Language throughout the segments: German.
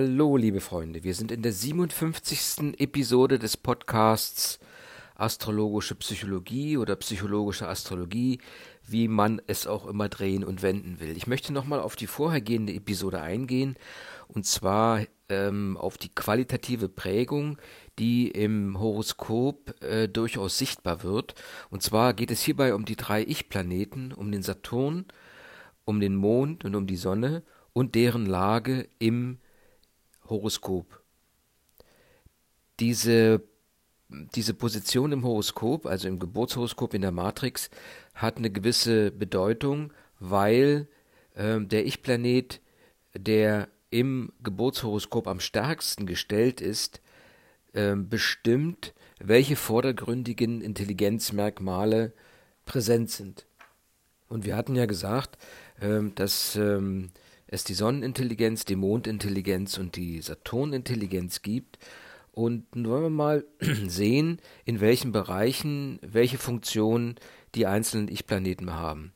Hallo, liebe Freunde, wir sind in der 57. Episode des Podcasts Astrologische Psychologie oder Psychologische Astrologie, wie man es auch immer drehen und wenden will. Ich möchte nochmal auf die vorhergehende Episode eingehen, und zwar ähm, auf die qualitative Prägung, die im Horoskop äh, durchaus sichtbar wird. Und zwar geht es hierbei um die drei Ich-Planeten, um den Saturn, um den Mond und um die Sonne und deren Lage im Horoskop. Diese, diese Position im Horoskop, also im Geburtshoroskop in der Matrix, hat eine gewisse Bedeutung, weil äh, der Ich-Planet, der im Geburtshoroskop am stärksten gestellt ist, äh, bestimmt, welche vordergründigen Intelligenzmerkmale präsent sind. Und wir hatten ja gesagt, äh, dass ähm, es die Sonnenintelligenz, die Mondintelligenz und die Saturnintelligenz gibt. Und nun wollen wir mal sehen, in welchen Bereichen welche Funktionen die einzelnen Ich-Planeten haben.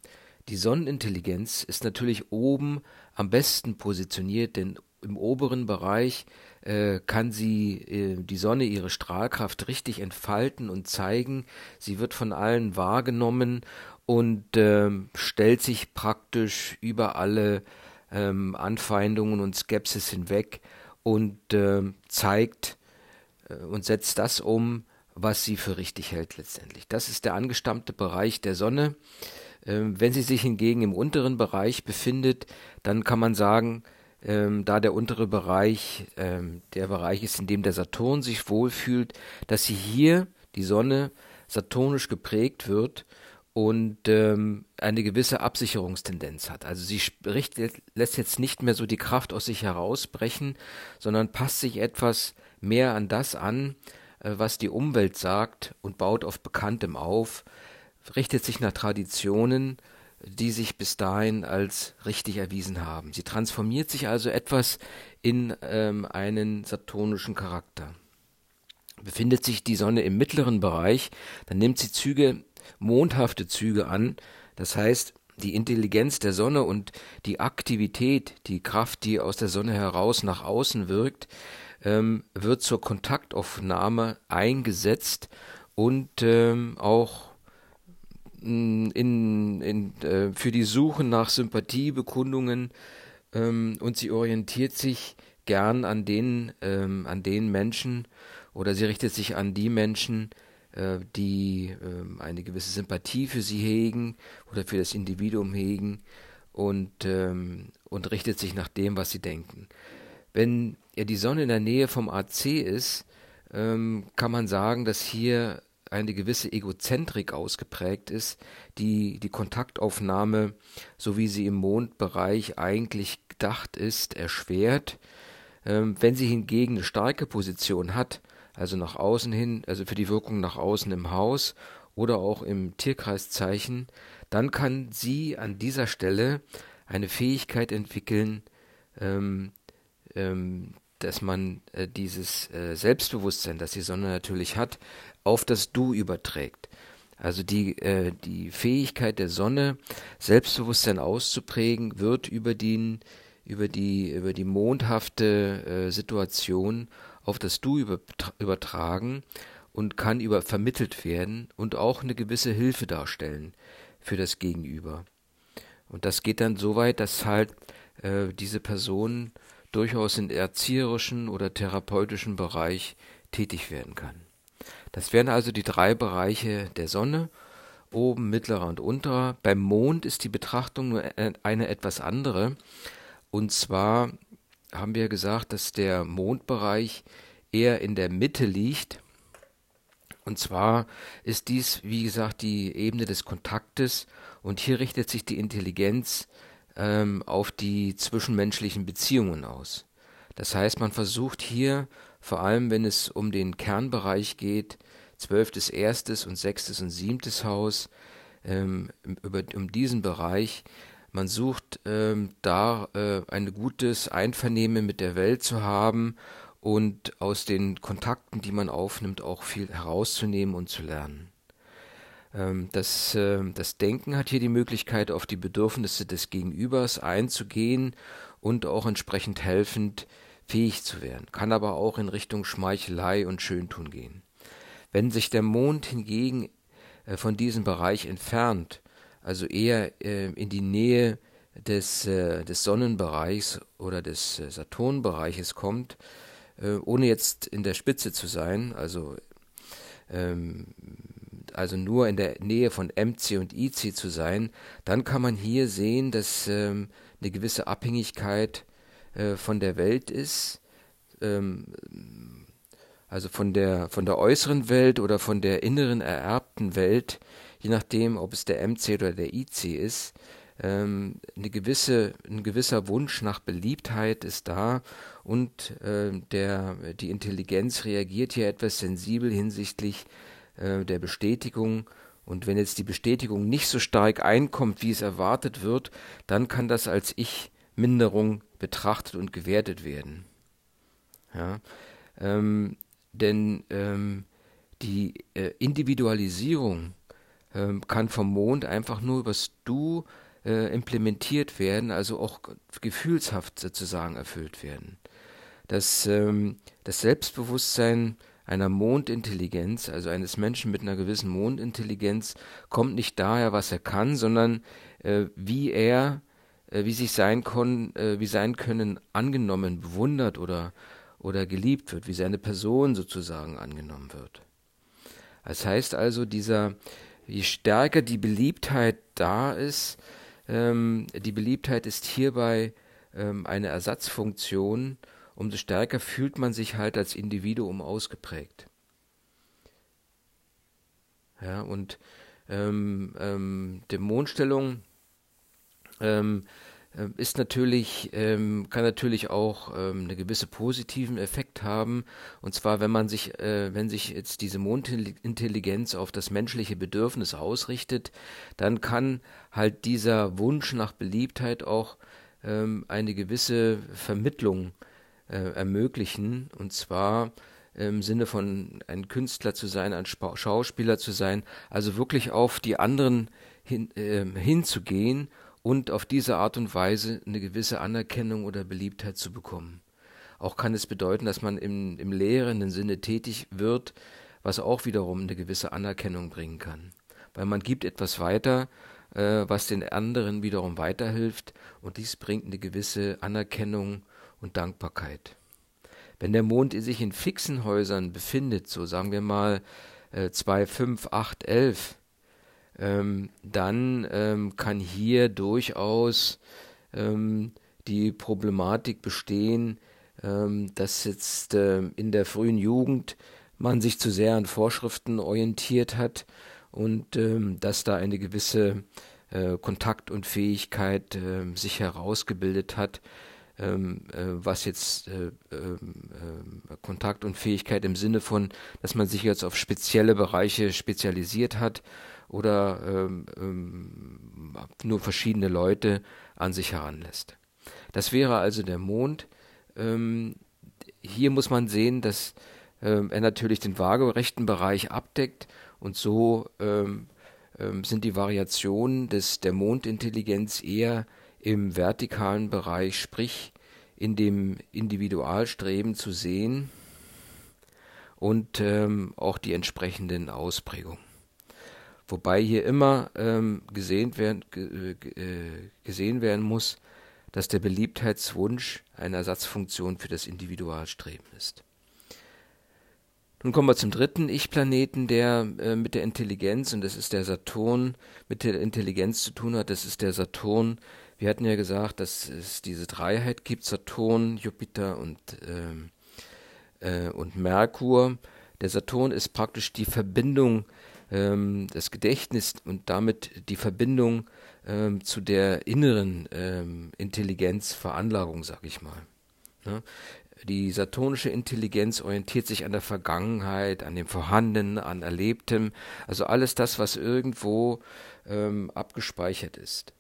Die Sonnenintelligenz ist natürlich oben am besten positioniert, denn im oberen Bereich äh, kann sie äh, die Sonne ihre Strahlkraft richtig entfalten und zeigen. Sie wird von allen wahrgenommen und äh, stellt sich praktisch über alle ähm, Anfeindungen und Skepsis hinweg und äh, zeigt äh, und setzt das um, was sie für richtig hält letztendlich. Das ist der angestammte Bereich der Sonne. Ähm, wenn sie sich hingegen im unteren Bereich befindet, dann kann man sagen, ähm, da der untere Bereich ähm, der Bereich ist, in dem der Saturn sich wohlfühlt, dass sie hier, die Sonne, saturnisch geprägt wird und ähm, eine gewisse Absicherungstendenz hat. Also sie spricht, lässt jetzt nicht mehr so die Kraft aus sich herausbrechen, sondern passt sich etwas mehr an das an, äh, was die Umwelt sagt und baut auf Bekanntem auf, richtet sich nach Traditionen, die sich bis dahin als richtig erwiesen haben. Sie transformiert sich also etwas in ähm, einen saturnischen Charakter. Befindet sich die Sonne im mittleren Bereich, dann nimmt sie Züge mondhafte Züge an. Das heißt, die Intelligenz der Sonne und die Aktivität, die Kraft, die aus der Sonne heraus nach außen wirkt, ähm, wird zur Kontaktaufnahme eingesetzt und ähm, auch mm, in, in, äh, für die Suche nach Sympathiebekundungen ähm, und sie orientiert sich gern an den, ähm, an den Menschen oder sie richtet sich an die Menschen, die ähm, eine gewisse Sympathie für sie hegen oder für das Individuum hegen und, ähm, und richtet sich nach dem, was sie denken. Wenn ja die Sonne in der Nähe vom AC ist, ähm, kann man sagen, dass hier eine gewisse Egozentrik ausgeprägt ist, die die Kontaktaufnahme, so wie sie im Mondbereich eigentlich gedacht ist, erschwert. Wenn sie hingegen eine starke Position hat, also nach außen hin, also für die Wirkung nach außen im Haus oder auch im Tierkreiszeichen, dann kann sie an dieser Stelle eine Fähigkeit entwickeln, ähm, ähm, dass man äh, dieses äh, Selbstbewusstsein, das die Sonne natürlich hat, auf das Du überträgt. Also die, äh, die Fähigkeit der Sonne, Selbstbewusstsein auszuprägen, wird über, den, über, die, über die mondhafte äh, Situation auf das Du übertragen und kann über vermittelt werden und auch eine gewisse Hilfe darstellen für das Gegenüber. Und das geht dann so weit, dass halt äh, diese Person durchaus in erzieherischen oder therapeutischen Bereich tätig werden kann. Das wären also die drei Bereiche der Sonne, oben, mittlerer und unterer. Beim Mond ist die Betrachtung nur eine etwas andere. Und zwar haben wir gesagt, dass der Mondbereich eher in der Mitte liegt. Und zwar ist dies, wie gesagt, die Ebene des Kontaktes und hier richtet sich die Intelligenz ähm, auf die zwischenmenschlichen Beziehungen aus. Das heißt, man versucht hier, vor allem wenn es um den Kernbereich geht, zwölftes, erstes und sechstes und siebtes Haus, ähm, über, um diesen Bereich man sucht ähm, da äh, ein gutes Einvernehmen mit der Welt zu haben und aus den Kontakten, die man aufnimmt, auch viel herauszunehmen und zu lernen. Ähm, das, äh, das Denken hat hier die Möglichkeit, auf die Bedürfnisse des Gegenübers einzugehen und auch entsprechend helfend fähig zu werden, kann aber auch in Richtung Schmeichelei und Schöntun gehen. Wenn sich der Mond hingegen äh, von diesem Bereich entfernt, also eher äh, in die Nähe des, äh, des Sonnenbereichs oder des äh, Saturnbereiches kommt, äh, ohne jetzt in der Spitze zu sein, also, ähm, also nur in der Nähe von MC und IC zu sein, dann kann man hier sehen, dass ähm, eine gewisse Abhängigkeit äh, von der Welt ist, ähm, also von der, von der äußeren Welt oder von der inneren ererbten Welt, je nachdem, ob es der MC oder der IC ist, ähm, eine gewisse, ein gewisser Wunsch nach Beliebtheit ist da und äh, der, die Intelligenz reagiert hier etwas sensibel hinsichtlich äh, der Bestätigung. Und wenn jetzt die Bestätigung nicht so stark einkommt, wie es erwartet wird, dann kann das als Ich-Minderung betrachtet und gewertet werden. Ja, ähm, denn ähm, die äh, Individualisierung kann vom Mond einfach nur übers Du äh, implementiert werden, also auch gefühlshaft sozusagen erfüllt werden. Das, ähm, das Selbstbewusstsein einer Mondintelligenz, also eines Menschen mit einer gewissen Mondintelligenz, kommt nicht daher, was er kann, sondern äh, wie er, äh, wie sich sein, kon, äh, wie sein Können angenommen, bewundert oder, oder geliebt wird, wie seine Person sozusagen angenommen wird. Das heißt also, dieser, je stärker die Beliebtheit da ist, ähm, die Beliebtheit ist hierbei ähm, eine Ersatzfunktion, umso stärker fühlt man sich halt als Individuum ausgeprägt. Ja, und ähm, ähm, Dämonstellung ähm, äh, ist natürlich, ähm, kann natürlich auch ähm, eine gewisse positiven Effekt haben. Und zwar, wenn man sich, äh, wenn sich jetzt diese Mondintelligenz auf das menschliche Bedürfnis ausrichtet, dann kann halt dieser Wunsch nach Beliebtheit auch ähm, eine gewisse Vermittlung äh, ermöglichen. Und zwar im Sinne von ein Künstler zu sein, ein Schauspieler zu sein, also wirklich auf die anderen hin, äh, hinzugehen und auf diese Art und Weise eine gewisse Anerkennung oder Beliebtheit zu bekommen. Auch kann es bedeuten, dass man im, im lehrenden Sinne tätig wird, was auch wiederum eine gewisse Anerkennung bringen kann. Weil man gibt etwas weiter, äh, was den anderen wiederum weiterhilft und dies bringt eine gewisse Anerkennung und Dankbarkeit. Wenn der Mond sich in fixen Häusern befindet, so sagen wir mal äh, 2, 5, 8, 11, ähm, dann ähm, kann hier durchaus ähm, die Problematik bestehen, ähm, dass jetzt äh, in der frühen Jugend man sich zu sehr an Vorschriften orientiert hat und ähm, dass da eine gewisse äh, Kontakt und Fähigkeit äh, sich herausgebildet hat, ähm, äh, was jetzt äh, äh, Kontakt und Fähigkeit im Sinne von, dass man sich jetzt auf spezielle Bereiche spezialisiert hat oder ähm, ähm, nur verschiedene Leute an sich heranlässt. Das wäre also der Mond. Ähm, hier muss man sehen, dass ähm, er natürlich den waagerechten Bereich abdeckt und so ähm, ähm, sind die Variationen des, der Mondintelligenz eher im vertikalen Bereich, sprich in dem Individualstreben zu sehen und auch die entsprechenden Ausprägungen. Wobei hier immer ähm, gesehen, werden, äh, gesehen werden muss, dass der Beliebtheitswunsch eine Ersatzfunktion für das Individualstreben ist. Nun kommen wir zum dritten Ich-Planeten, der äh, mit der Intelligenz, und das ist der Saturn, mit der Intelligenz zu tun hat. Das ist der Saturn. Wir hatten ja gesagt, dass es diese Dreiheit gibt, Saturn, Jupiter und, ähm, äh, und Merkur. Der Saturn ist praktisch die Verbindung ähm, das Gedächtnis und damit die Verbindung ähm, zu der inneren ähm, Intelligenz, Veranlagung, sag ich mal. Ne? Die saturnische Intelligenz orientiert sich an der Vergangenheit, an dem Vorhandenen, an Erlebtem, also alles das, was irgendwo ähm, abgespeichert ist.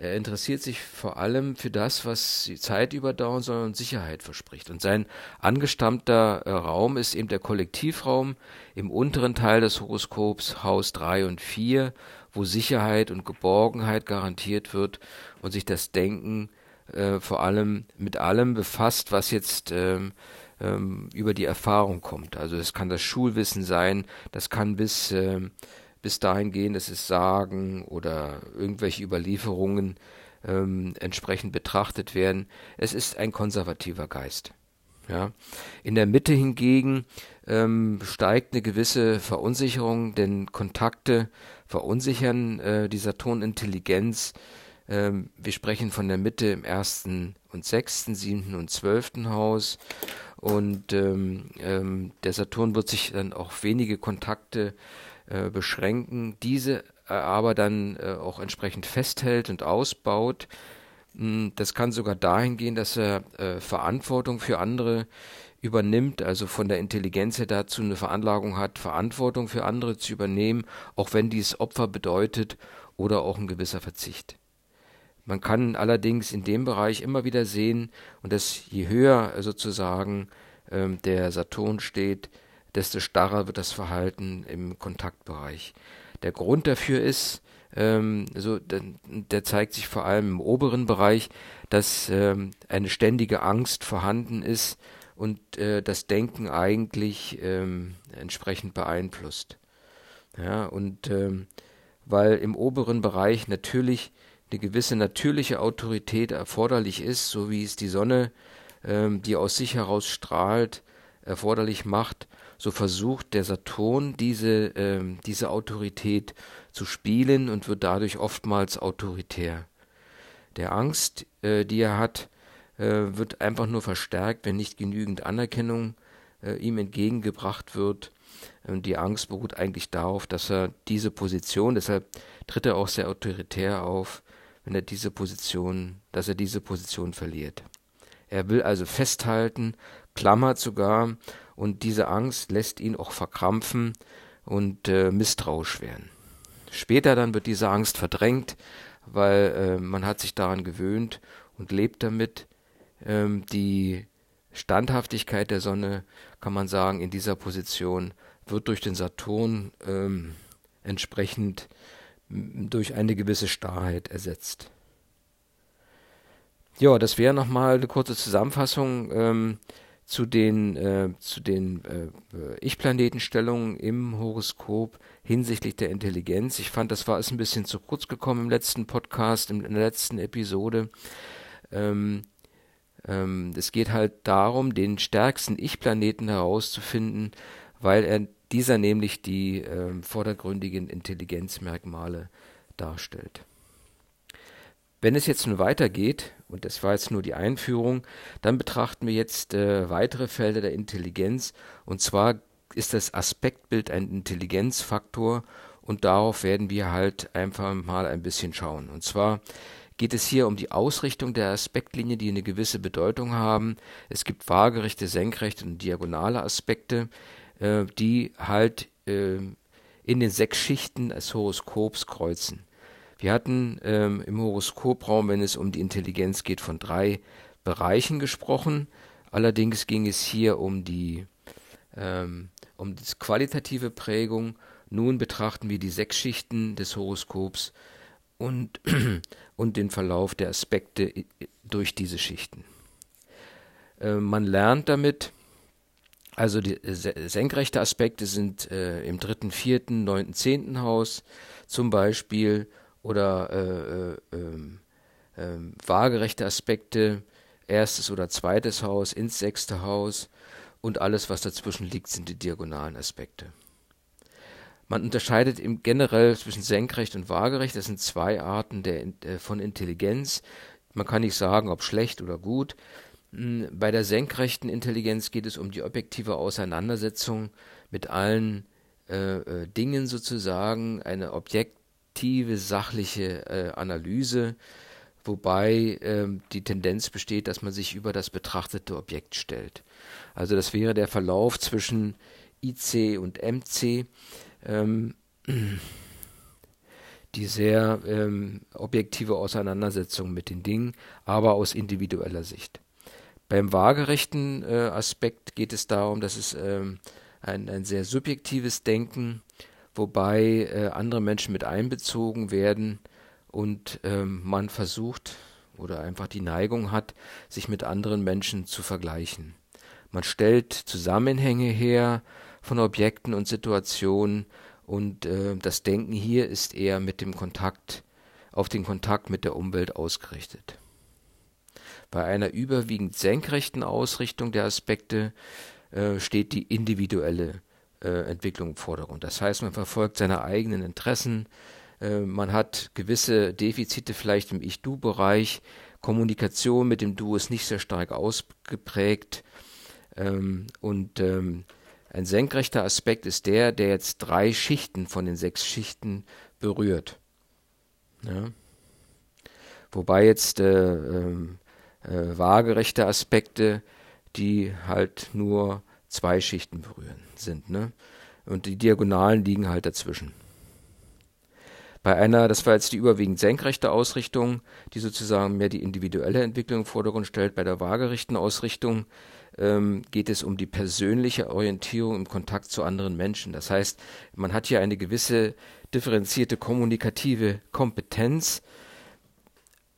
Er interessiert sich vor allem für das, was die Zeit überdauern soll und Sicherheit verspricht. Und sein angestammter äh, Raum ist eben der Kollektivraum im unteren Teil des Horoskops, Haus 3 und 4, wo Sicherheit und Geborgenheit garantiert wird und sich das Denken äh, vor allem mit allem befasst, was jetzt ähm, ähm, über die Erfahrung kommt. Also es kann das Schulwissen sein, das kann bis, äh, bis dahin gehen, dass es Sagen oder irgendwelche Überlieferungen ähm, entsprechend betrachtet werden. Es ist ein konservativer Geist. Ja. In der Mitte hingegen ähm, steigt eine gewisse Verunsicherung, denn Kontakte verunsichern äh, die Saturnintelligenz. Ähm, wir sprechen von der Mitte im ersten und sechsten, siebten und zwölften Haus. Und ähm, ähm, der Saturn wird sich dann auf wenige Kontakte äh, beschränken, diese äh, aber dann äh, auch entsprechend festhält und ausbaut. Hm, das kann sogar dahin gehen, dass er äh, Verantwortung für andere übernimmt, also von der Intelligenz her dazu eine Veranlagung hat, Verantwortung für andere zu übernehmen, auch wenn dies Opfer bedeutet oder auch ein gewisser Verzicht. Man kann allerdings in dem Bereich immer wieder sehen, und dass je höher sozusagen ähm, der Saturn steht, desto starrer wird das Verhalten im Kontaktbereich. Der Grund dafür ist, ähm, so, der, der, zeigt sich vor allem im oberen Bereich, dass ähm, eine ständige Angst vorhanden ist und äh, das Denken eigentlich ähm, entsprechend beeinflusst. Ja, und ähm, weil im oberen Bereich natürlich eine gewisse natürliche Autorität erforderlich ist, so wie es die Sonne, ähm, die aus sich heraus strahlt, erforderlich macht, so versucht der Saturn diese, ähm, diese Autorität zu spielen und wird dadurch oftmals autoritär. Der Angst, äh, die er hat, äh, wird einfach nur verstärkt, wenn nicht genügend Anerkennung äh, ihm entgegengebracht wird. Und die Angst beruht eigentlich darauf, dass er diese Position, deshalb tritt er auch sehr autoritär auf, wenn er diese Position, dass er diese Position verliert. Er will also festhalten, klammert sogar, und diese Angst lässt ihn auch verkrampfen und äh, misstrauisch werden. Später dann wird diese Angst verdrängt, weil äh, man hat sich daran gewöhnt und lebt damit. Ähm, die Standhaftigkeit der Sonne, kann man sagen, in dieser Position wird durch den Saturn ähm, entsprechend durch eine gewisse Starrheit ersetzt. Ja, das wäre nochmal eine kurze Zusammenfassung ähm, zu den, äh, den äh, Ich-Planetenstellungen im Horoskop hinsichtlich der Intelligenz. Ich fand, das war es ein bisschen zu kurz gekommen im letzten Podcast, in, in der letzten Episode. Ähm, ähm, es geht halt darum, den stärksten Ich-Planeten herauszufinden, weil er dieser nämlich die äh, vordergründigen Intelligenzmerkmale darstellt. Wenn es jetzt nun weitergeht, und das war jetzt nur die Einführung, dann betrachten wir jetzt äh, weitere Felder der Intelligenz. Und zwar ist das Aspektbild ein Intelligenzfaktor und darauf werden wir halt einfach mal ein bisschen schauen. Und zwar geht es hier um die Ausrichtung der Aspektlinie, die eine gewisse Bedeutung haben. Es gibt waagerechte, senkrechte und diagonale Aspekte, äh, die halt äh, in den sechs Schichten des Horoskops kreuzen. Wir hatten ähm, im Horoskopraum, wenn es um die Intelligenz geht, von drei Bereichen gesprochen. Allerdings ging es hier um die ähm, um die qualitative Prägung. Nun betrachten wir die sechs Schichten des Horoskops und, und den Verlauf der Aspekte durch diese Schichten. Äh, man lernt damit, also die senkrechte Aspekte sind äh, im dritten, vierten, neunten, zehnten Haus zum Beispiel oder äh, äh, ähm, waagerechte Aspekte, erstes oder zweites Haus ins sechste Haus und alles, was dazwischen liegt, sind die diagonalen Aspekte. Man unterscheidet im generell zwischen senkrecht und waagerecht. Das sind zwei Arten der, der, von Intelligenz. Man kann nicht sagen, ob schlecht oder gut. Hm, bei der senkrechten Intelligenz geht es um die objektive Auseinandersetzung mit allen äh, äh, Dingen sozusagen, eine Objekt objektive, sachliche äh, Analyse, wobei ähm, die Tendenz besteht, dass man sich über das betrachtete Objekt stellt. Also das wäre der Verlauf zwischen IC und MC, ähm, die sehr ähm, objektive Auseinandersetzung mit den Dingen, aber aus individueller Sicht. Beim waagerechten äh, Aspekt geht es darum, dass es ähm, ein, ein sehr subjektives Denken wobei äh, andere Menschen mit einbezogen werden und ähm, man versucht oder einfach die Neigung hat, sich mit anderen Menschen zu vergleichen. Man stellt Zusammenhänge her von Objekten und Situationen und äh, das Denken hier ist eher mit dem Kontakt auf den Kontakt mit der Umwelt ausgerichtet. Bei einer überwiegend senkrechten Ausrichtung der Aspekte äh, steht die individuelle äh, Entwicklung im Vordergrund. Das heißt, man verfolgt seine eigenen Interessen, äh, man hat gewisse Defizite vielleicht im Ich-Du-Bereich, Kommunikation mit dem Du ist nicht sehr stark ausgeprägt ähm, und ähm, ein senkrechter Aspekt ist der, der jetzt drei Schichten von den sechs Schichten berührt. Ja. Wobei jetzt äh, ähm, äh, waagerechte Aspekte, die halt nur zwei Schichten berühren sind. Ne? Und die Diagonalen liegen halt dazwischen. Bei einer, das war jetzt die überwiegend senkrechte Ausrichtung, die sozusagen mehr die individuelle Entwicklung im Vordergrund stellt. Bei der waagerechten Ausrichtung ähm, geht es um die persönliche Orientierung im Kontakt zu anderen Menschen. Das heißt, man hat hier eine gewisse differenzierte kommunikative Kompetenz,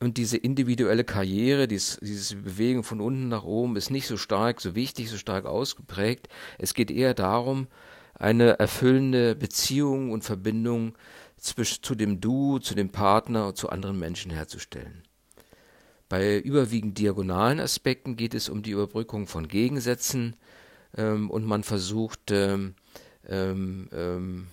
und diese individuelle Karriere, dies, diese Bewegung von unten nach oben ist nicht so stark, so wichtig, so stark ausgeprägt. Es geht eher darum, eine erfüllende Beziehung und Verbindung zwischen, zu dem Du, zu dem Partner und zu anderen Menschen herzustellen. Bei überwiegend diagonalen Aspekten geht es um die Überbrückung von Gegensätzen ähm, und man versucht ähm, ähm, ähm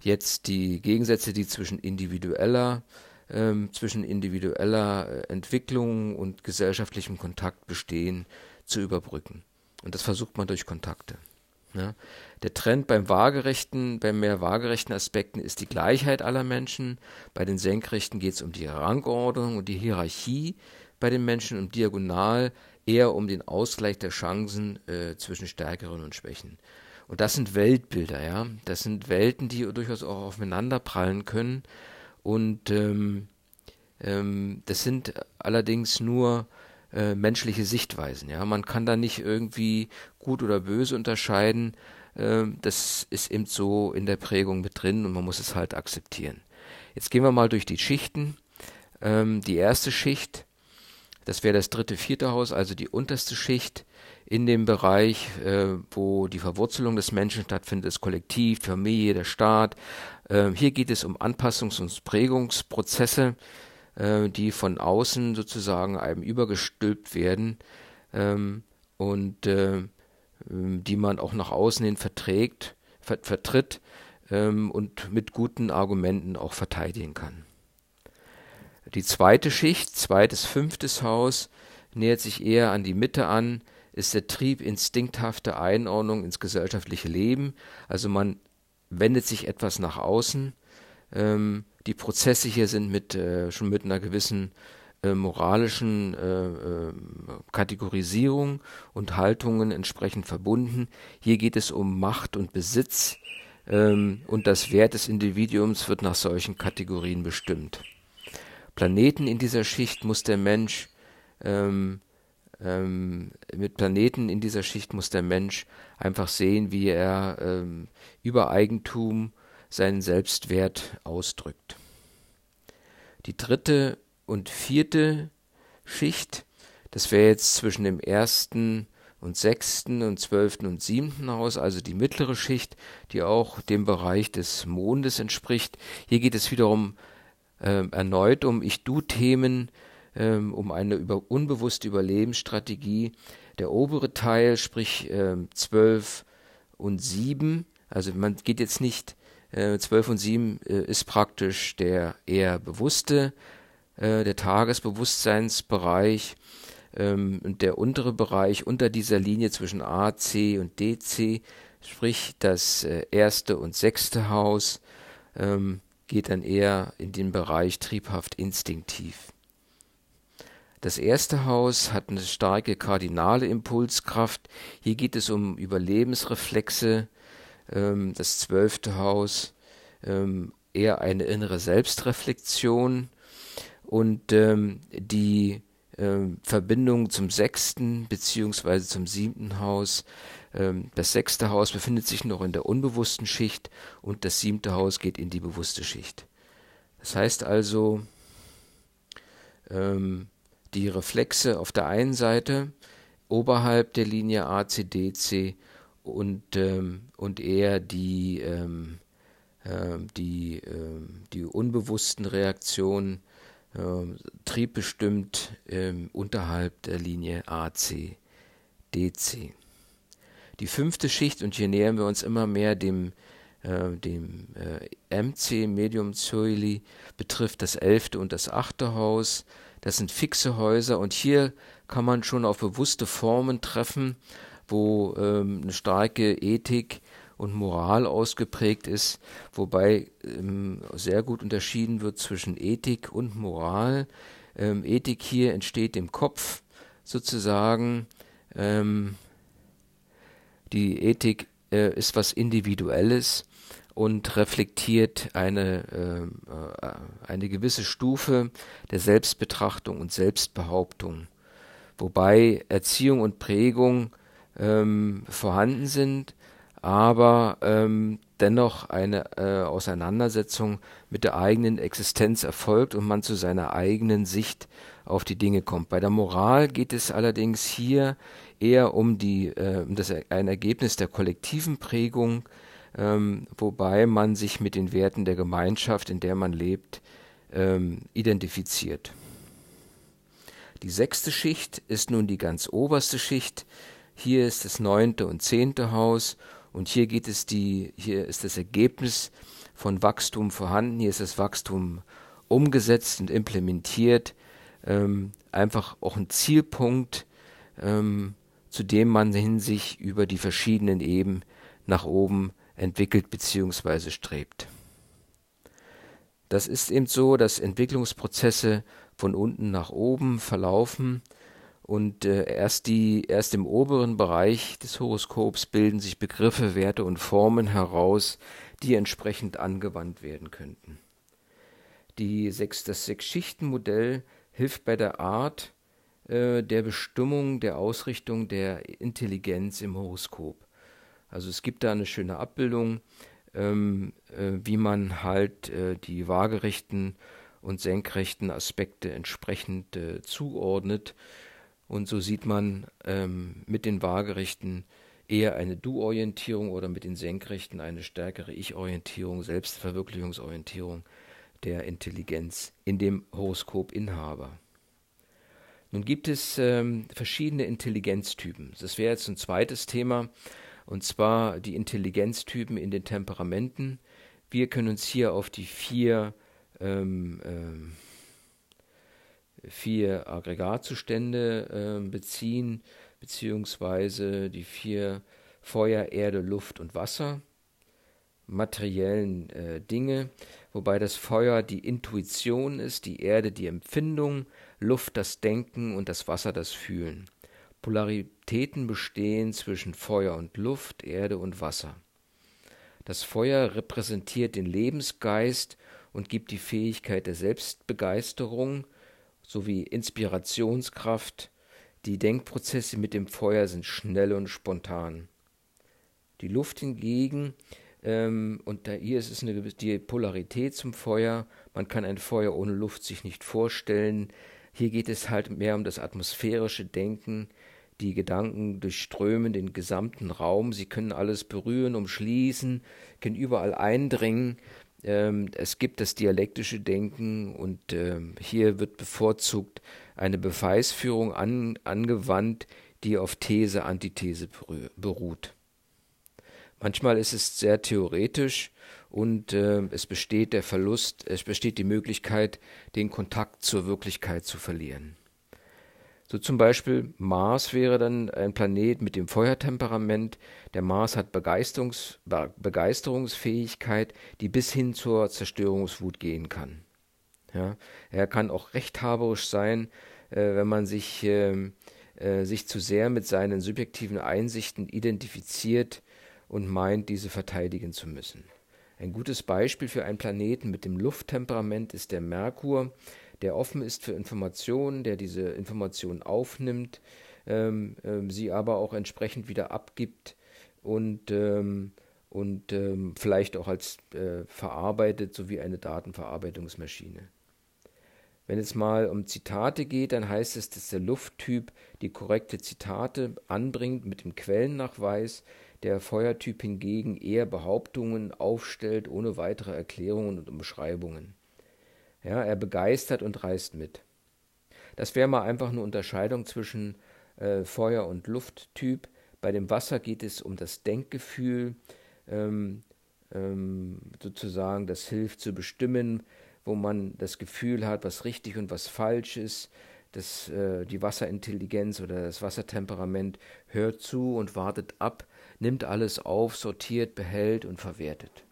jetzt die Gegensätze, die zwischen individueller ähm, zwischen individueller äh, Entwicklung und gesellschaftlichem Kontakt bestehen, zu überbrücken. Und das versucht man durch Kontakte. Ja. Der Trend beim waagerechten, bei mehr waagerechten Aspekten ist die Gleichheit aller Menschen. Bei den senkrechten geht es um die Rangordnung und die Hierarchie bei den Menschen und diagonal eher um den Ausgleich der Chancen äh, zwischen Stärkeren und Schwächen. Und das sind Weltbilder, ja. Das sind Welten, die durchaus auch aufeinander prallen können. Und ähm, ähm, das sind allerdings nur äh, menschliche Sichtweisen. Ja, man kann da nicht irgendwie gut oder böse unterscheiden. Ähm, das ist eben so in der Prägung mit drin und man muss es halt akzeptieren. Jetzt gehen wir mal durch die Schichten. Ähm, die erste Schicht, das wäre das dritte, vierte Haus, also die unterste Schicht in dem Bereich, äh, wo die Verwurzelung des Menschen stattfindet, ist Kollektiv, Familie, der Staat, ähm, hier geht es um Anpassungs- und Prägungsprozesse, äh, die von außen sozusagen einem übergestülpt werden ähm, und äh, ähm, die man auch nach außen hin verträgt, ver vertritt und mit guten Argumenten auch verteidigen kann. Die zweite Schicht, zweites, fünftes Haus, nähert sich eher an die Mitte an, ist der Trieb instinkthafte Einordnung ins gesellschaftliche Leben. Also man wendet sich etwas nach außen. Ähm, die Prozesse hier sind mit, äh, schon mit einer gewissen äh, moralischen äh, äh, Kategorisierung und Haltungen entsprechend verbunden. Hier geht es um Macht und Besitz ähm, und das Wert des Individuums wird nach solchen Kategorien bestimmt. Planeten in dieser Schicht muss der Mensch ähm, ähm, mit Planeten in dieser Schicht muss der Mensch einfach sehen, wie er ähm, über Eigentum seinen Selbstwert ausdrückt. Die dritte und vierte Schicht, das wäre jetzt zwischen dem ersten und sechsten und zwölften und siebten Haus, also die mittlere Schicht, die auch dem Bereich des Mondes entspricht. Hier geht es wiederum äh, erneut um Ich-Du-Themen, ähm, um eine über, unbewusste Überlebensstrategie. Der obere Teil, sprich ähm, 12 und 7, also man geht jetzt nicht, äh, 12 und 7 äh, ist praktisch der eher bewusste, äh, der Tagesbewusstseinsbereich ähm, und der untere Bereich unter dieser Linie zwischen A, C und DC, sprich das äh, erste und sechste Haus, ähm, geht dann eher in den Bereich triebhaft instinktiv. Das erste Haus hat eine starke kardinale Impulskraft. Hier geht es um Überlebensreflexe. Ähm, das zwölfte Haus ähm, eher eine innere Selbstreflexion und ähm, die Verbindung zum sechsten beziehungsweise zum siebten Haus. das sechste Haus befindet sich noch in der unbewussten Schicht und das siebte Haus geht in die bewusste Schicht. Das heißt also, die Reflexe auf der einen Seite oberhalb der Linie ACDC und, ähm, und eher die, ähm, äh, die, äh, die unbewussten Reaktionen äh, triebbestimmt ähm, unterhalb der Linie ACDC. Die fünfte Schicht, und hier nähern wir uns immer mehr dem, äh, dem äh, MC Medium Zoili, betrifft das elfte und das achte Haus. Das sind fixe Häuser und hier kann man schon auf bewusste Formen treffen, wo ähm, eine starke Ethik und Moral ausgeprägt ist, wobei ähm, sehr gut unterschieden wird zwischen Ethik und Moral. Ähm, Ethik hier entsteht im Kopf sozusagen. Ähm, die Ethik äh, ist was Individuelles und reflektiert eine, äh, äh eine gewisse Stufe der Selbstbetrachtung und Selbstbehauptung wobei Erziehung und Prägung ähm, vorhanden sind, aber ähm, dennoch eine äh, Auseinandersetzung mit der eigenen Existenz erfolgt und man zu seiner eigenen Sicht auf die Dinge kommt. Bei der Moral geht es allerdings hier eher um die äh, um das ein Ergebnis der kollektiven Prägung, ähm, wobei man sich mit den Werten der Gemeinschaft, in der man lebt, ähm, identifiziert. Die sechste Schicht ist nun die ganz oberste Schicht. Hier ist das neunte und zehnte Haus und hier geht es die, hier ist das Ergebnis von Wachstum vorhanden. Hier ist das Wachstum umgesetzt und implementiert. Ähm, einfach auch ein Zielpunkt, ähm, zu dem man hin sich über die verschiedenen Ebenen nach oben entwickelt bzw. strebt. Das ist eben so, dass Entwicklungsprozesse von unten nach oben verlaufen und äh, erst die erst im oberen Bereich des Horoskops bilden sich Begriffe, Werte und Formen heraus, die entsprechend angewandt werden könnten. Die sechs, das Sechs-Schichten-Modell hilft bei der Art äh, der Bestimmung der Ausrichtung der Intelligenz im Horoskop. Also es gibt da eine schöne Abbildung, ähm, äh, wie man halt äh, die waagerechten und senkrechten Aspekte entsprechend äh, zuordnet. Und so sieht man ähm, mit den Waagerechten eher eine Du-Orientierung oder mit den Senkrechten eine stärkere Ich-Orientierung, Selbstverwirklichungsorientierung der Intelligenz in dem Horoskop-Inhaber. Nun gibt es ähm, verschiedene Intelligenztypen. Das wäre jetzt ein zweites Thema, und zwar die Intelligenztypen in den Temperamenten. Wir können uns hier auf die vier ähm, ähm, vier Aggregatzustände äh, beziehen, beziehungsweise die vier Feuer, Erde, Luft und Wasser, materiellen äh, Dinge, wobei das Feuer die Intuition ist, die Erde die Empfindung, Luft das Denken und das Wasser das Fühlen. Polaritäten bestehen zwischen Feuer und Luft, Erde und Wasser. Das Feuer repräsentiert den Lebensgeist und gibt die Fähigkeit der Selbstbegeisterung sowie Inspirationskraft. Die Denkprozesse mit dem Feuer sind schnell und spontan. Die Luft hingegen, ähm, und da hier ist es eine die Polarität zum Feuer, man kann ein Feuer ohne Luft sich nicht vorstellen. Hier geht es halt mehr um das atmosphärische Denken. Die Gedanken durchströmen den gesamten Raum, sie können alles berühren, umschließen, können überall eindringen. Ähm, es gibt das dialektische Denken und ähm, hier wird bevorzugt eine Beweisführung an, angewandt, die auf These, Antithese beruht. Manchmal ist es sehr theoretisch und äh, es besteht der Verlust, es besteht die Möglichkeit, den Kontakt zur Wirklichkeit zu verlieren. So zum Beispiel Mars wäre dann ein Planet mit dem Feuertemperament. Der Mars hat Begeisterungs Begeisterungsfähigkeit, die bis hin zur Zerstörungswut gehen kann. Ja, er kann auch rechthaberisch sein, äh, wenn man sich, äh, äh, sich zu sehr mit seinen subjektiven Einsichten identifiziert und meint, diese verteidigen zu müssen. Ein gutes Beispiel für einen Planeten mit dem Lufttemperament ist der Merkur, der offen ist für Informationen, der diese Informationen aufnimmt, ähm, ähm, sie aber auch entsprechend wieder abgibt und, ähm, und ähm, vielleicht auch als äh, verarbeitet, sowie eine Datenverarbeitungsmaschine. Wenn es mal um Zitate geht, dann heißt es, dass der Lufttyp die korrekte Zitate anbringt mit dem Quellennachweis, der Feuertyp hingegen eher Behauptungen aufstellt ohne weitere Erklärungen und Umschreibungen. Ja, er begeistert und reißt mit. Das wäre mal einfach eine Unterscheidung zwischen äh, Feuer- und Lufttyp. Bei dem Wasser geht es um das Denkgefühl, ähm, ähm, sozusagen, das hilft zu bestimmen, wo man das Gefühl hat, was richtig und was falsch ist. Das, äh, die Wasserintelligenz oder das Wassertemperament hört zu und wartet ab, nimmt alles auf, sortiert, behält und verwertet.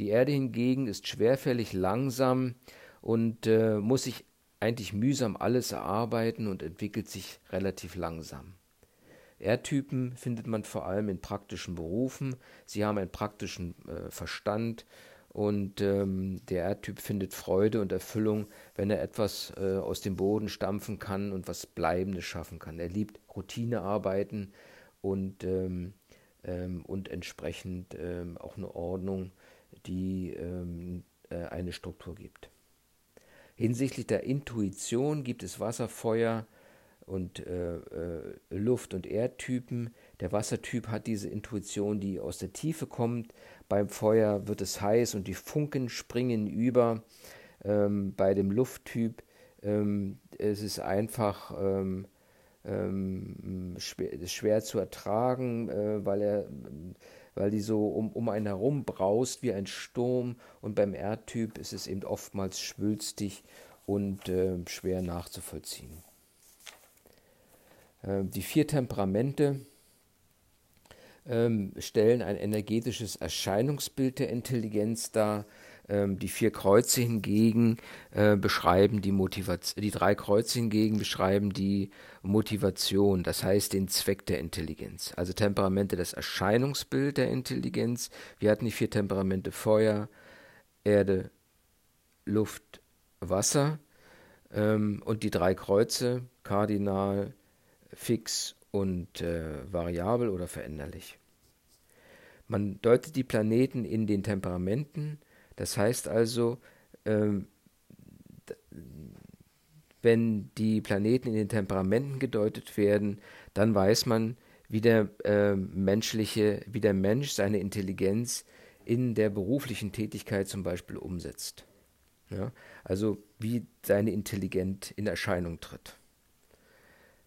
Die Erde hingegen ist schwerfällig langsam und äh, muss sich eigentlich mühsam alles erarbeiten und entwickelt sich relativ langsam. Erdtypen findet man vor allem in praktischen Berufen. Sie haben einen praktischen äh, Verstand und ähm, der Erdtyp findet Freude und Erfüllung, wenn er etwas äh, aus dem Boden stampfen kann und was Bleibendes schaffen kann. Er liebt Routinearbeiten und, ähm, ähm, und entsprechend ähm, auch eine Ordnung, die ähm, äh, eine Struktur gibt. Hinsichtlich der Intuition gibt es Wasser, Feuer und äh, äh, Luft- und Erdtypen. Der Wassertyp hat diese Intuition, die aus der Tiefe kommt, beim Feuer wird es heiß und die Funken springen über. Ähm, bei dem Lufttyp ähm, es ist einfach ähm, ähm schwer, schwer, zu ertragen, äh, weil er weil die so um, um einen herum braust wie ein Sturm und beim Erdtyp ist es eben oftmals schwülstig und äh, schwer nachzuvollziehen. Äh, die vier Temperamente ähm, stellen ein energetisches Erscheinungsbild der Intelligenz dar. Ähm, die vier Kreuze hingegen äh, beschreiben die Motivation, die drei Kreuze hingegen beschreiben die Motivation, das heißt den Zweck der Intelligenz. Also Temperamente das Erscheinungsbild der Intelligenz. Wir hatten die vier Temperamente Feuer, Erde, Luft, Wasser ähm, und die drei Kreuze, Kardinal, Fix und äh, variabel oder veränderlich. Man deutet die Planeten in den Temperamenten, das heißt also, ähm, wenn die Planeten in den Temperamenten gedeutet werden, dann weiß man, wie der äh, menschliche, wie der Mensch seine Intelligenz in der beruflichen Tätigkeit zum Beispiel umsetzt. Ja? Also wie seine Intelligenz in Erscheinung tritt.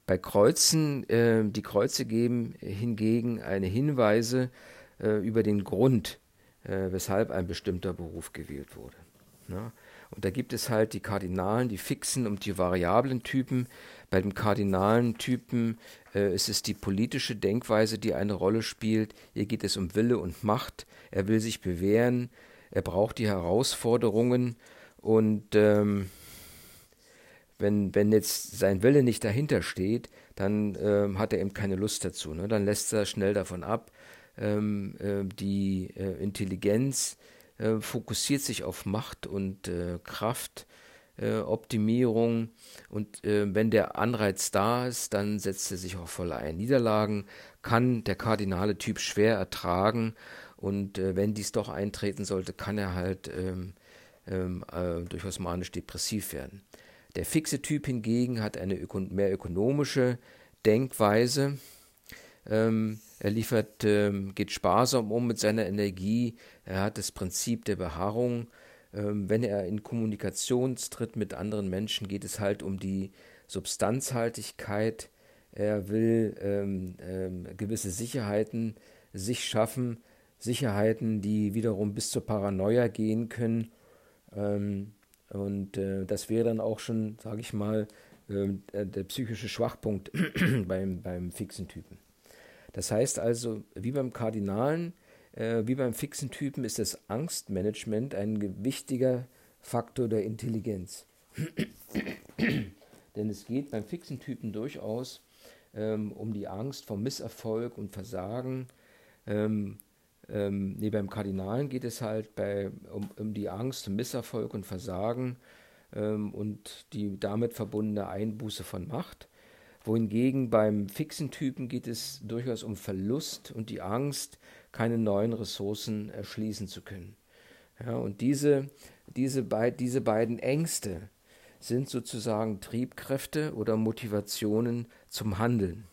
Bei Kreuzen, äh, die Kreuze geben hingegen eine Hinweise äh, über den Grund, äh, weshalb ein bestimmter Beruf gewählt wurde. Ja? Und da gibt es halt die Kardinalen, die fixen und die variablen Typen. Bei dem kardinalen Typen äh, ist es die politische Denkweise, die eine Rolle spielt. Hier geht es um Wille und Macht. Er will sich bewähren. Er braucht die Herausforderungen und ähm, wenn, wenn jetzt sein Wille nicht dahinter steht, dann ähm, hat er eben keine Lust dazu. Ne? Dann lässt er schnell davon ab. Ähm, äh, die äh, Intelligenz äh, fokussiert sich auf Macht und äh, Kraft, äh, und äh, wenn der Anreiz da ist, dann setzt er sich auch voll ein. Niederlagen kann der kardinale Typ schwer ertragen und wenn dies doch eintreten sollte, kann er halt ähm, ähm, durchaus manisch-depressiv werden. Der fixe Typ hingegen hat eine öko mehr ökonomische Denkweise. Ähm, er liefert, ähm, geht sparsam um mit seiner Energie. Er hat das Prinzip der Beharrung. Ähm, wenn er in Kommunikation tritt mit anderen Menschen, geht es halt um die Substanzhaltigkeit. Er will ähm, ähm, gewisse Sicherheiten sich schaffen, Sicherheiten, die wiederum bis zur Paranoia gehen können. Ähm, und äh, das wäre dann auch schon, sage ich mal, äh, der psychische Schwachpunkt beim, beim fixen Typen. Das heißt also, wie beim Kardinalen, äh, wie beim fixen Typen ist das Angstmanagement ein wichtiger Faktor der Intelligenz. Denn es geht beim fixen Typen durchaus ähm, um die Angst vor Misserfolg und Versagen, ähm, ähm, nee, beim Kardinalen geht es halt bei, um, um die Angst, Misserfolg und Versagen ähm, und die damit verbundene Einbuße von Macht. Wohingegen beim fixen Typen geht es durchaus um Verlust und die Angst, keine neuen Ressourcen erschließen zu können. Ja, und diese, diese, beid, diese beiden Ängste sind sozusagen Triebkräfte oder Motivationen zum Handeln.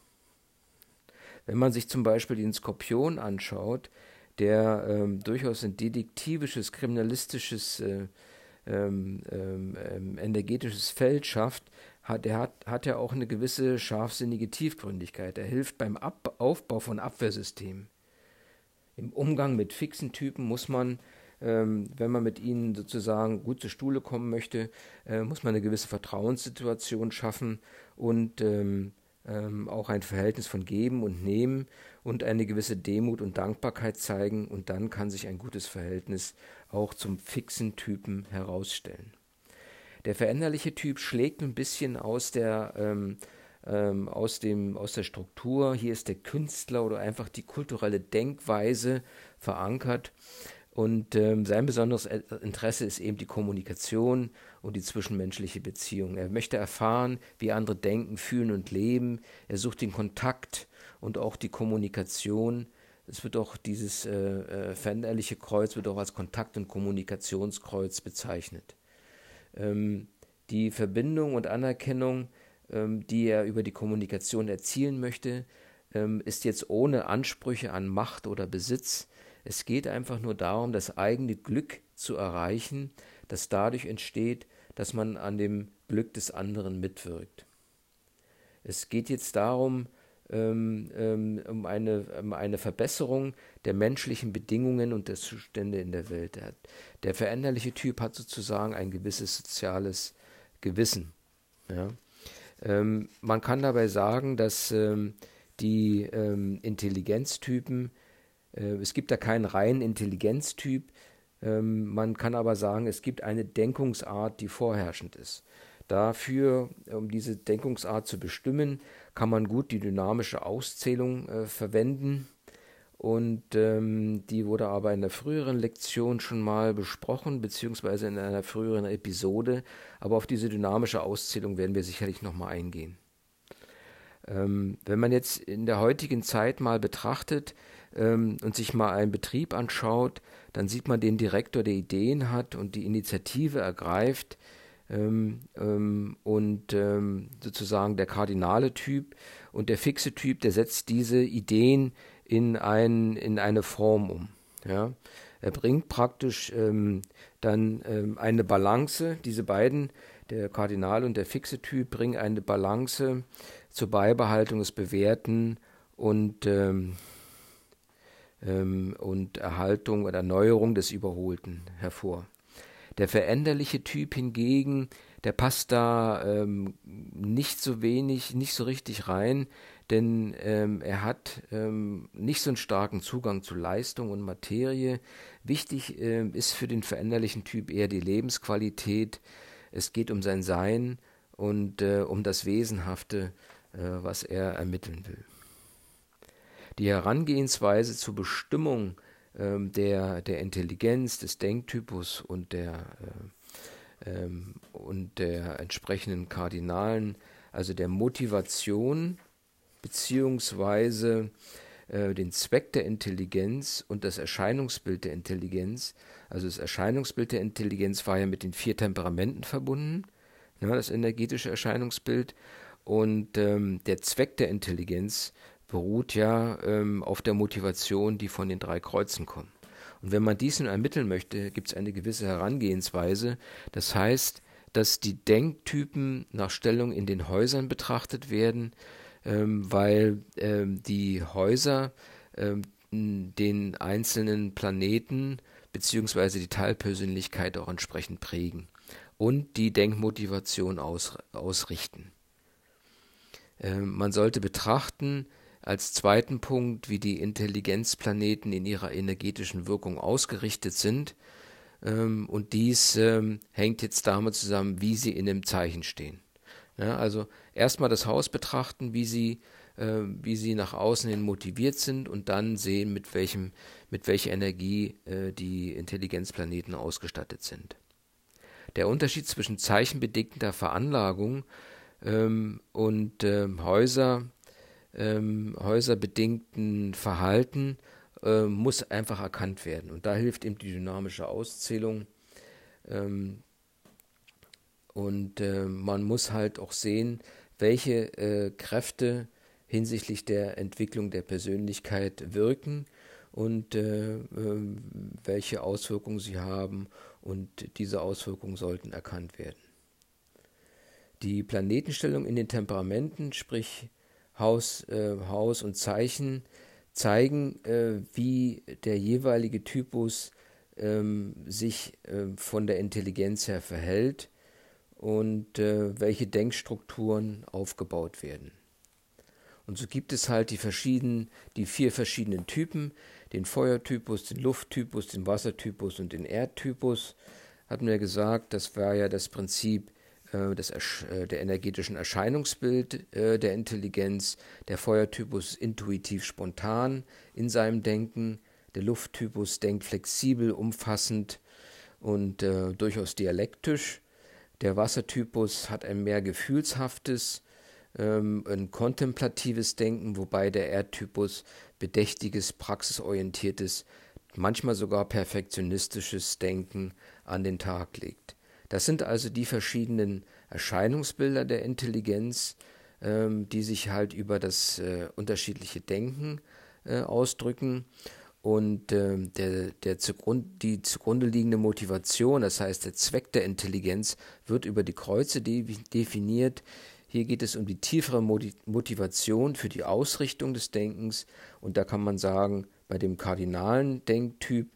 Wenn man sich zum Beispiel den Skorpion anschaut, der ähm, durchaus ein detektivisches, kriminalistisches, äh, ähm, ähm, ähm, energetisches Feld schafft, hat, der hat, hat ja auch eine gewisse scharfsinnige Tiefgründigkeit. Er hilft beim Ab Aufbau von Abwehrsystemen. Im Umgang mit fixen Typen muss man, ähm, wenn man mit ihnen sozusagen gut zur Stuhle kommen möchte, äh, muss man eine gewisse Vertrauenssituation schaffen und ähm, ähm, auch ein Verhältnis von Geben und Nehmen und eine gewisse Demut und Dankbarkeit zeigen und dann kann sich ein gutes Verhältnis auch zum fixen Typen herausstellen. Der veränderliche Typ schlägt ein bisschen aus der ähm, ähm, aus, dem, aus der Struktur. Hier ist der Künstler oder einfach die kulturelle Denkweise verankert. Und ähm, sein besonderes Interesse ist eben die Kommunikation und die zwischenmenschliche Beziehung. Er möchte erfahren, wie andere denken, fühlen und leben. Er sucht den Kontakt und auch die Kommunikation. Es wird auch dieses äh, äh, veränderliche Kreuz wird auch als Kontakt- und Kommunikationskreuz bezeichnet. Ähm, die Verbindung und Anerkennung, ähm, die er über die Kommunikation erzielen möchte, ähm, ist jetzt ohne Ansprüche an Macht oder Besitz. Es geht einfach nur darum, das eigene Glück zu erreichen, das dadurch entsteht, dass man an dem Glück des anderen mitwirkt. Es geht jetzt darum, um, eine, um eine Verbesserung der menschlichen Bedingungen und der Zustände in der Welt. Der, der veränderliche Typ hat sozusagen ein gewisses soziales Gewissen. Ja. Ähm, man kann dabei sagen, dass ähm, die ähm, Intelligenztypen, äh, es gibt da keinen reinen Intelligenztyp, ähm, man kann aber sagen, es gibt eine Denkungsart, die vorherrschend ist. Dafür, um diese Denkungsart zu bestimmen, kann man gut die dynamische Auszählung äh, verwenden. Und ähm, die wurde aber in der früheren Lektion schon mal besprochen, beziehungsweise in einer früheren Episode. Aber auf diese dynamische Auszählung werden wir sicherlich nochmal eingehen. Ähm, wenn man jetzt in der heutigen Zeit mal betrachtet ähm, und sich mal einen Betrieb anschaut, dann sieht man den Direktor, der Ideen hat und die Initiative ergreift, ähm, ähm, und ähm, sozusagen der kardinale Typ und der fixe Typ, der setzt diese Ideen in, ein, in eine Form um. Ja? Er bringt praktisch ähm, dann ähm, eine Balance, diese beiden, der Kardinal und der fixe Typ, bringen eine Balance zur Beibehaltung des Bewährten und, ähm, und Erhaltung oder Erneuerung des Überholten hervor. Der veränderliche Typ hingegen, der passt da ähm, nicht so wenig, nicht so richtig rein, denn ähm, er hat ähm, nicht so einen starken Zugang zu Leistung und Materie. Wichtig ähm, ist für den veränderlichen Typ eher die Lebensqualität. Es geht um sein Sein und äh, um das Wesenhafte, äh, was er ermitteln will. Die Herangehensweise zur Bestimmung ähm, der, der Intelligenz, des Denktypus und der, äh, ähm, und der entsprechenden Kardinalen, also der Motivation beziehungsweise äh, den Zweck der Intelligenz und das Erscheinungsbild der Intelligenz. Also das Erscheinungsbild der Intelligenz war ja mit den vier Temperamenten verbunden, ne, das energetische Erscheinungsbild. Und ähm, der Zweck der Intelligenz beruht ja ähm, auf der Motivation, die von den drei Kreuzen kommt. Und wenn man dies nun ermitteln möchte, gibt es eine gewisse Herangehensweise. Das heißt, dass die Denktypen nach Stellung in den Häusern betrachtet werden, ähm, weil ähm, die Häuser ähm, den einzelnen Planeten bzw. die Teilpersönlichkeit auch entsprechend prägen und die Denkmotivation aus, ausrichten. Ähm, man sollte betrachten, als zweiten Punkt, wie die Intelligenzplaneten in ihrer energetischen Wirkung ausgerichtet sind. Ähm, und dies ähm, hängt jetzt damit zusammen, wie sie in dem Zeichen stehen. Ja, also erstmal das Haus betrachten, wie sie, äh, wie sie nach außen hin motiviert sind und dann sehen, mit, welchem, mit welcher Energie äh, die Intelligenzplaneten ausgestattet sind. Der Unterschied zwischen zeichenbedingter Veranlagung ähm, und äh, Häuser ähm, häuserbedingten Verhalten äh, muss einfach erkannt werden. Und da hilft eben die dynamische Auszählung. Ähm, Und äh, man muss halt auch sehen, welche äh, Kräfte hinsichtlich der Entwicklung der Persönlichkeit wirken und äh, äh, welche Auswirkungen sie haben. Und diese Auswirkungen sollten erkannt werden. Die Planetenstellung in den Temperamenten, sprich Haus, äh, Haus und Zeichen, zeigen, äh, wie der jeweilige Typus ähm, sich äh, von der Intelligenz her verhält und äh, welche Denkstrukturen aufgebaut werden. Und so gibt es halt die verschiedenen, die vier verschiedenen Typen, den Feuertypus, den Lufttypus, den Wassertypus und den Erdtypus. Hatten wir gesagt, das war ja das Prinzip äh, des, äh, der energetischen Erscheinungsbild äh, der Intelligenz. Der Feuertypus intuitiv spontan in seinem Denken. Der Lufttypus denkt flexibel, umfassend und äh, durchaus dialektisch. Der Wassertypus hat ein mehr gefühlshaftes, ähm, ein kontemplatives Denken, wobei der Erdtypus bedächtiges, praxisorientiertes, manchmal sogar perfektionistisches Denken an den Tag legt. Das sind also die verschiedenen Erscheinungsbilder der Intelligenz, ähm, die sich halt über das äh, unterschiedliche Denken äh, ausdrücken. Und äh, der, der zugrund, die zugrunde liegende Motivation, das heißt der Zweck der Intelligenz, wird über die Kreuze de definiert. Hier geht es um die tiefere Motivation für die Ausrichtung des Denkens. Und da kann man sagen, bei dem kardinalen Denktyp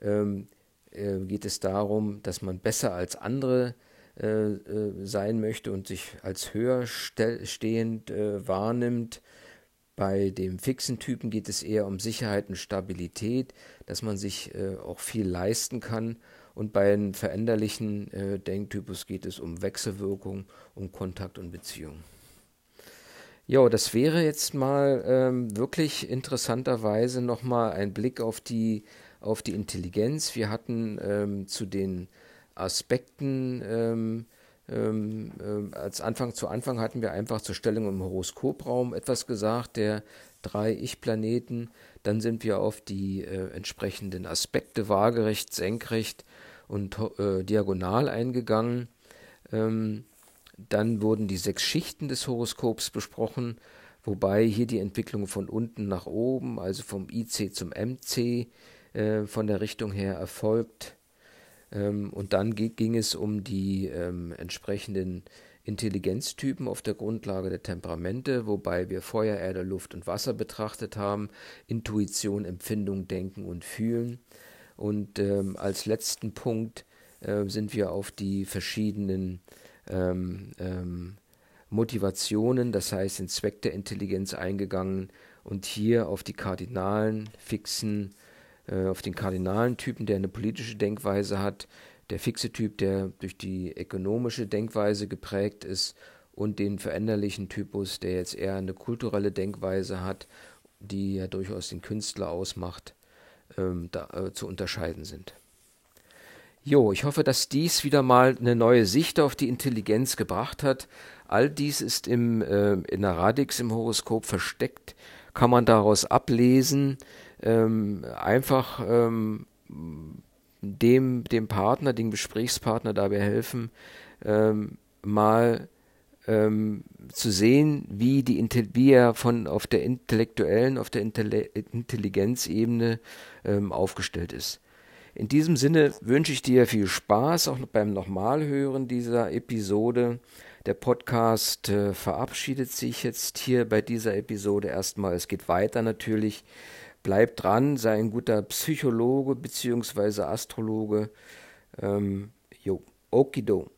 ähm, äh, geht es darum, dass man besser als andere äh, äh sein möchte und sich als höher stehend äh, wahrnimmt bei dem fixen Typen geht es eher um Sicherheit und Stabilität, dass man sich auch viel leisten kann. Und bei einem veränderlichen Denktypus geht es um Wechselwirkung, um Kontakt und Beziehung. Ja, das wäre jetzt mal ähm, wirklich interessanterweise nochmal ein Blick auf die, auf die Intelligenz. Wir hatten ähm, zu den Aspekten ähm, ähm, äh, als Anfang zu Anfang hatten wir einfach zur Stellung im Horoskopraum etwas gesagt, der drei Ich-Planeten. Dann sind wir auf die äh, entsprechenden Aspekte waagerecht, senkrecht und äh, diagonal eingegangen. Ähm, dann wurden die sechs Schichten des Horoskops besprochen, wobei hier die Entwicklung von unten nach oben, also vom IC zum MC, äh, von der Richtung her erfolgt. Ähm, und dann ging es um die ähm, entsprechenden Intelligenztypen auf der Grundlage der Temperamente, wobei wir Feuer, Erde, Luft und Wasser betrachtet haben, Intuition, Empfindung, Denken und Fühlen. Und ähm, als letzten Punkt äh, sind wir auf die verschiedenen ähm, ähm, Motivationen, das heißt den Zweck der Intelligenz eingegangen und hier auf die kardinalen, fixen äh, auf den kardinalen Typen, der eine politische Denkweise hat, der fixe Typ, der durch die ökonomische Denkweise geprägt ist und den veränderlichen Typus, der jetzt eher eine kulturelle Denkweise hat, die ja durchaus den Künstler ausmacht, ähm, da, äh, zu unterscheiden sind. Jo, ich hoffe, dass dies wieder mal eine neue Sicht auf die Intelligenz gebracht hat. All dies ist im, äh, in der Radix im Horoskop versteckt, kann man daraus ablesen, ähm, einfach ähm, dem, dem Partner, dem Gesprächspartner dabei helfen, ähm, mal ähm, zu sehen, wie, die, wie er von auf der intellektuellen, auf der Intelligenzebene ähm, aufgestellt ist. In diesem Sinne wünsche ich dir viel Spaß, auch beim Nochmalhören dieser Episode. Der Podcast äh, verabschiedet sich jetzt hier bei dieser Episode erstmal. Es geht weiter natürlich bleib dran, sei ein guter Psychologe bzw. Astrologe. Ähm, jo, okido.